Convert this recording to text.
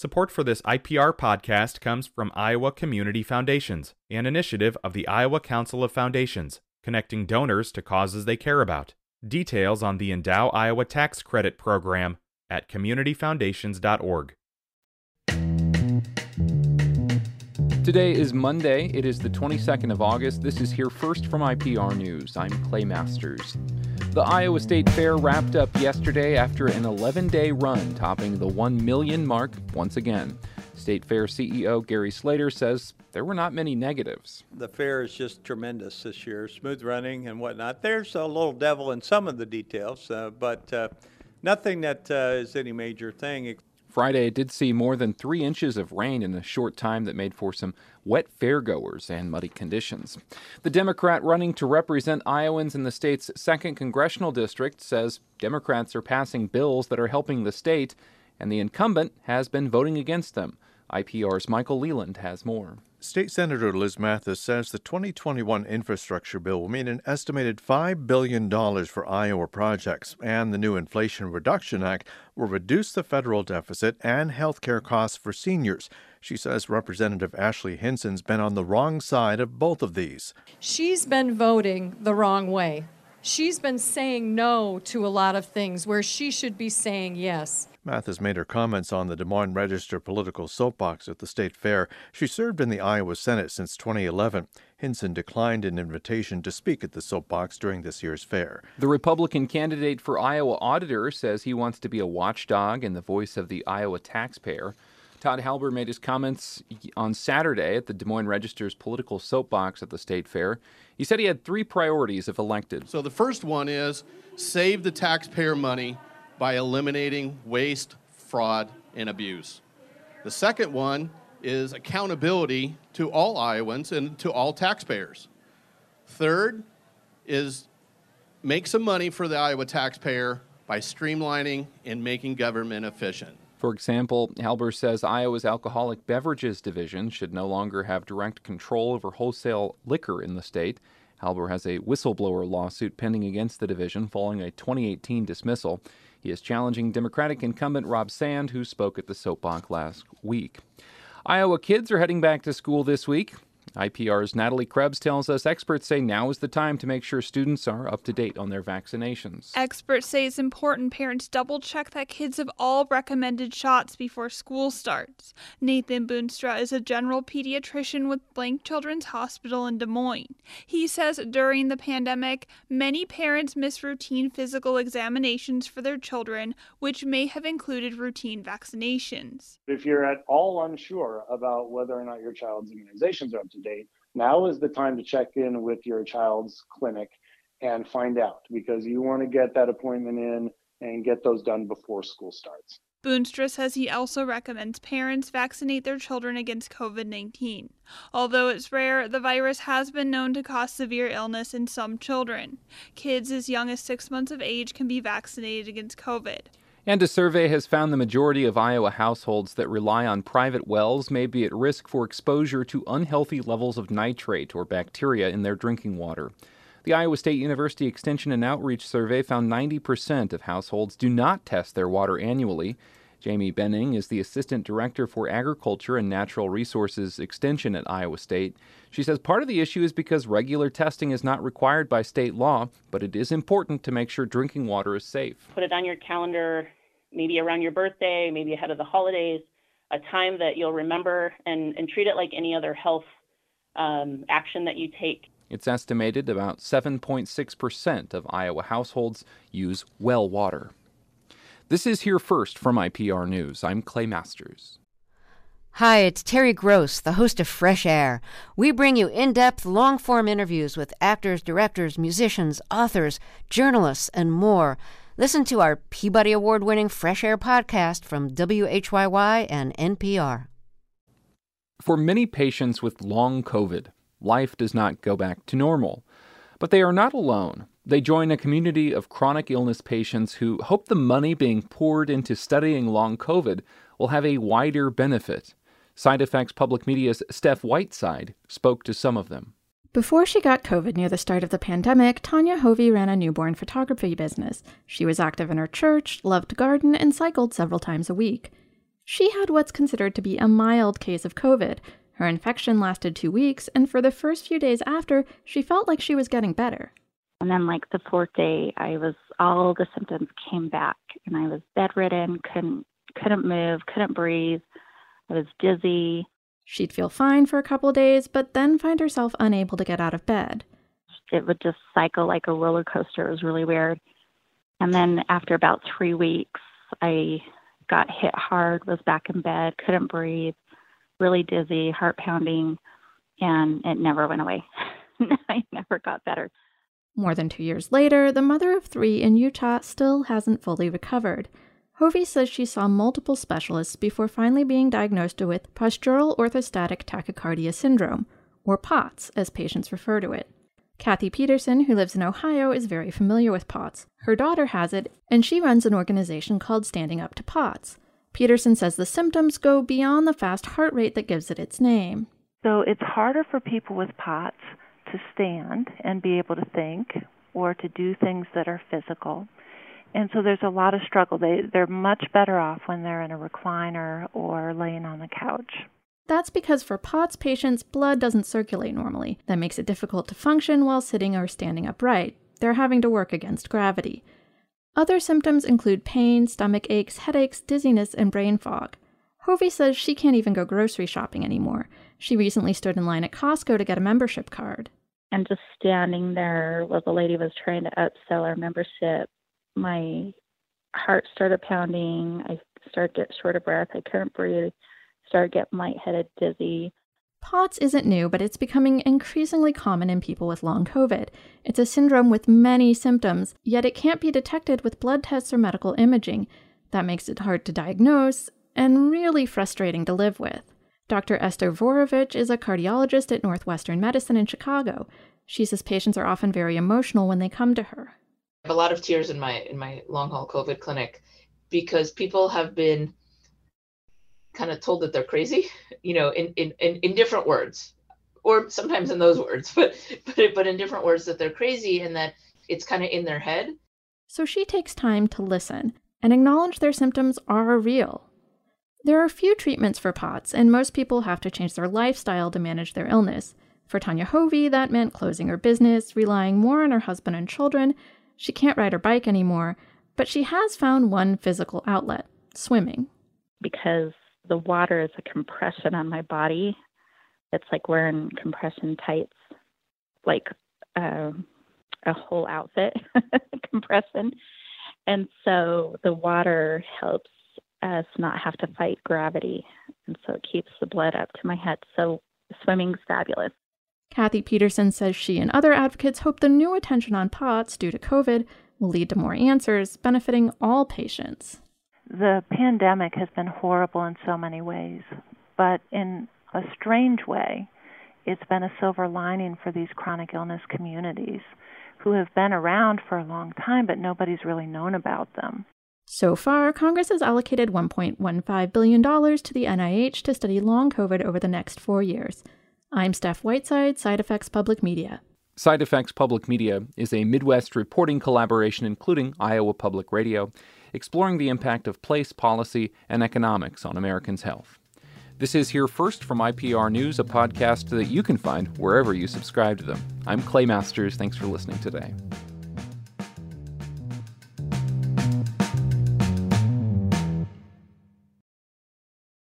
Support for this IPR podcast comes from Iowa Community Foundations, an initiative of the Iowa Council of Foundations, connecting donors to causes they care about. Details on the Endow Iowa Tax Credit Program at communityfoundations.org. Today is Monday. It is the 22nd of August. This is Here First from IPR News. I'm Clay Masters. The Iowa State Fair wrapped up yesterday after an 11 day run, topping the 1 million mark once again. State Fair CEO Gary Slater says there were not many negatives. The fair is just tremendous this year, smooth running and whatnot. There's a little devil in some of the details, uh, but uh, nothing that uh, is any major thing. Friday did see more than three inches of rain in a short time that made for some wet fairgoers and muddy conditions. The Democrat running to represent Iowans in the state's second congressional district says Democrats are passing bills that are helping the state, and the incumbent has been voting against them. IPR's Michael Leland has more. State Senator Liz Mathis says the 2021 infrastructure bill will mean an estimated $5 billion for Iowa projects, and the new Inflation Reduction Act will reduce the federal deficit and health care costs for seniors. She says Representative Ashley Hinson's been on the wrong side of both of these. She's been voting the wrong way. She's been saying no to a lot of things where she should be saying yes. Mathis made her comments on the Des Moines Register political soapbox at the state fair. She served in the Iowa Senate since 2011. Hinson declined an invitation to speak at the soapbox during this year's fair. The Republican candidate for Iowa auditor says he wants to be a watchdog and the voice of the Iowa taxpayer. Todd Halbur made his comments on Saturday at the Des Moines Register's political soapbox at the state fair. He said he had three priorities if elected. So the first one is save the taxpayer money by eliminating waste, fraud, and abuse. The second one is accountability to all Iowans and to all taxpayers. Third is make some money for the Iowa taxpayer by streamlining and making government efficient. For example, Halbur says Iowa's Alcoholic Beverages Division should no longer have direct control over wholesale liquor in the state. Halbur has a whistleblower lawsuit pending against the division following a 2018 dismissal. He is challenging Democratic incumbent Rob Sand, who spoke at the soapbox last week. Iowa kids are heading back to school this week. IPR's Natalie Krebs tells us experts say now is the time to make sure students are up to date on their vaccinations. Experts say it's important parents double check that kids have all recommended shots before school starts. Nathan Boonstra is a general pediatrician with Blank Children's Hospital in Des Moines. He says during the pandemic, many parents miss routine physical examinations for their children, which may have included routine vaccinations. If you're at all unsure about whether or not your child's immunizations are up to date. Now is the time to check in with your child's clinic and find out because you want to get that appointment in and get those done before school starts. Boonstra says he also recommends parents vaccinate their children against COVID 19. Although it's rare, the virus has been known to cause severe illness in some children. Kids as young as six months of age can be vaccinated against COVID. And a survey has found the majority of Iowa households that rely on private wells may be at risk for exposure to unhealthy levels of nitrate or bacteria in their drinking water. The Iowa State University Extension and Outreach Survey found 90% of households do not test their water annually. Jamie Benning is the Assistant Director for Agriculture and Natural Resources Extension at Iowa State. She says part of the issue is because regular testing is not required by state law, but it is important to make sure drinking water is safe. Put it on your calendar, maybe around your birthday, maybe ahead of the holidays, a time that you'll remember and, and treat it like any other health um, action that you take. It's estimated about 7.6% of Iowa households use well water. This is Here First from IPR News. I'm Clay Masters. Hi, it's Terry Gross, the host of Fresh Air. We bring you in depth, long form interviews with actors, directors, musicians, authors, journalists, and more. Listen to our Peabody Award winning Fresh Air podcast from WHYY and NPR. For many patients with long COVID, life does not go back to normal. But they are not alone. They join a community of chronic illness patients who hope the money being poured into studying long COVID will have a wider benefit. Side Effects Public Media's Steph Whiteside spoke to some of them. Before she got COVID near the start of the pandemic, Tanya Hovey ran a newborn photography business. She was active in her church, loved to garden, and cycled several times a week. She had what's considered to be a mild case of COVID. Her infection lasted two weeks, and for the first few days after, she felt like she was getting better. And then, like the fourth day, I was all the symptoms came back, and I was bedridden, couldn't couldn't move, couldn't breathe. I was dizzy. She'd feel fine for a couple days, but then find herself unable to get out of bed. It would just cycle like a roller coaster. It was really weird. And then after about three weeks, I got hit hard, was back in bed, couldn't breathe, really dizzy, heart pounding, and it never went away. I never got better. More than two years later, the mother of three in Utah still hasn't fully recovered. Hovey says she saw multiple specialists before finally being diagnosed with postural orthostatic tachycardia syndrome, or POTS as patients refer to it. Kathy Peterson, who lives in Ohio, is very familiar with POTS. Her daughter has it, and she runs an organization called Standing Up to POTS. Peterson says the symptoms go beyond the fast heart rate that gives it its name. So it's harder for people with POTS to stand and be able to think or to do things that are physical. And so there's a lot of struggle. They they're much better off when they're in a recliner or laying on the couch. That's because for POTS patients, blood doesn't circulate normally. That makes it difficult to function while sitting or standing upright. They're having to work against gravity. Other symptoms include pain, stomach aches, headaches, dizziness, and brain fog. Hovey says she can't even go grocery shopping anymore. She recently stood in line at Costco to get a membership card. And just standing there while the lady was trying to upsell our membership, my heart started pounding. I started to get short of breath. I couldn't breathe. Started getting lightheaded, dizzy. POTS isn't new, but it's becoming increasingly common in people with long COVID. It's a syndrome with many symptoms, yet it can't be detected with blood tests or medical imaging. That makes it hard to diagnose and really frustrating to live with. Dr. Esther Vorovich is a cardiologist at Northwestern Medicine in Chicago. She says patients are often very emotional when they come to her. I have a lot of tears in my in my long haul COVID clinic because people have been kind of told that they're crazy, you know, in, in, in, in different words, or sometimes in those words, but but but in different words that they're crazy and that it's kind of in their head. So she takes time to listen and acknowledge their symptoms are real. There are few treatments for POTS, and most people have to change their lifestyle to manage their illness. For Tanya Hovey, that meant closing her business, relying more on her husband and children. She can't ride her bike anymore, but she has found one physical outlet swimming. Because the water is a compression on my body. It's like wearing compression tights, like uh, a whole outfit compression. And so the water helps us not have to fight gravity. And so it keeps the blood up to my head. So swimming's fabulous. Kathy Peterson says she and other advocates hope the new attention on POTS due to COVID will lead to more answers, benefiting all patients. The pandemic has been horrible in so many ways, but in a strange way, it's been a silver lining for these chronic illness communities who have been around for a long time, but nobody's really known about them. So far, Congress has allocated $1.15 billion to the NIH to study long COVID over the next four years. I'm Steph Whiteside, Side Effects Public Media. Side Effects Public Media is a Midwest reporting collaboration including Iowa Public Radio, exploring the impact of place policy and economics on Americans' health. This is Here First from IPR News, a podcast that you can find wherever you subscribe to them. I'm Clay Masters. Thanks for listening today.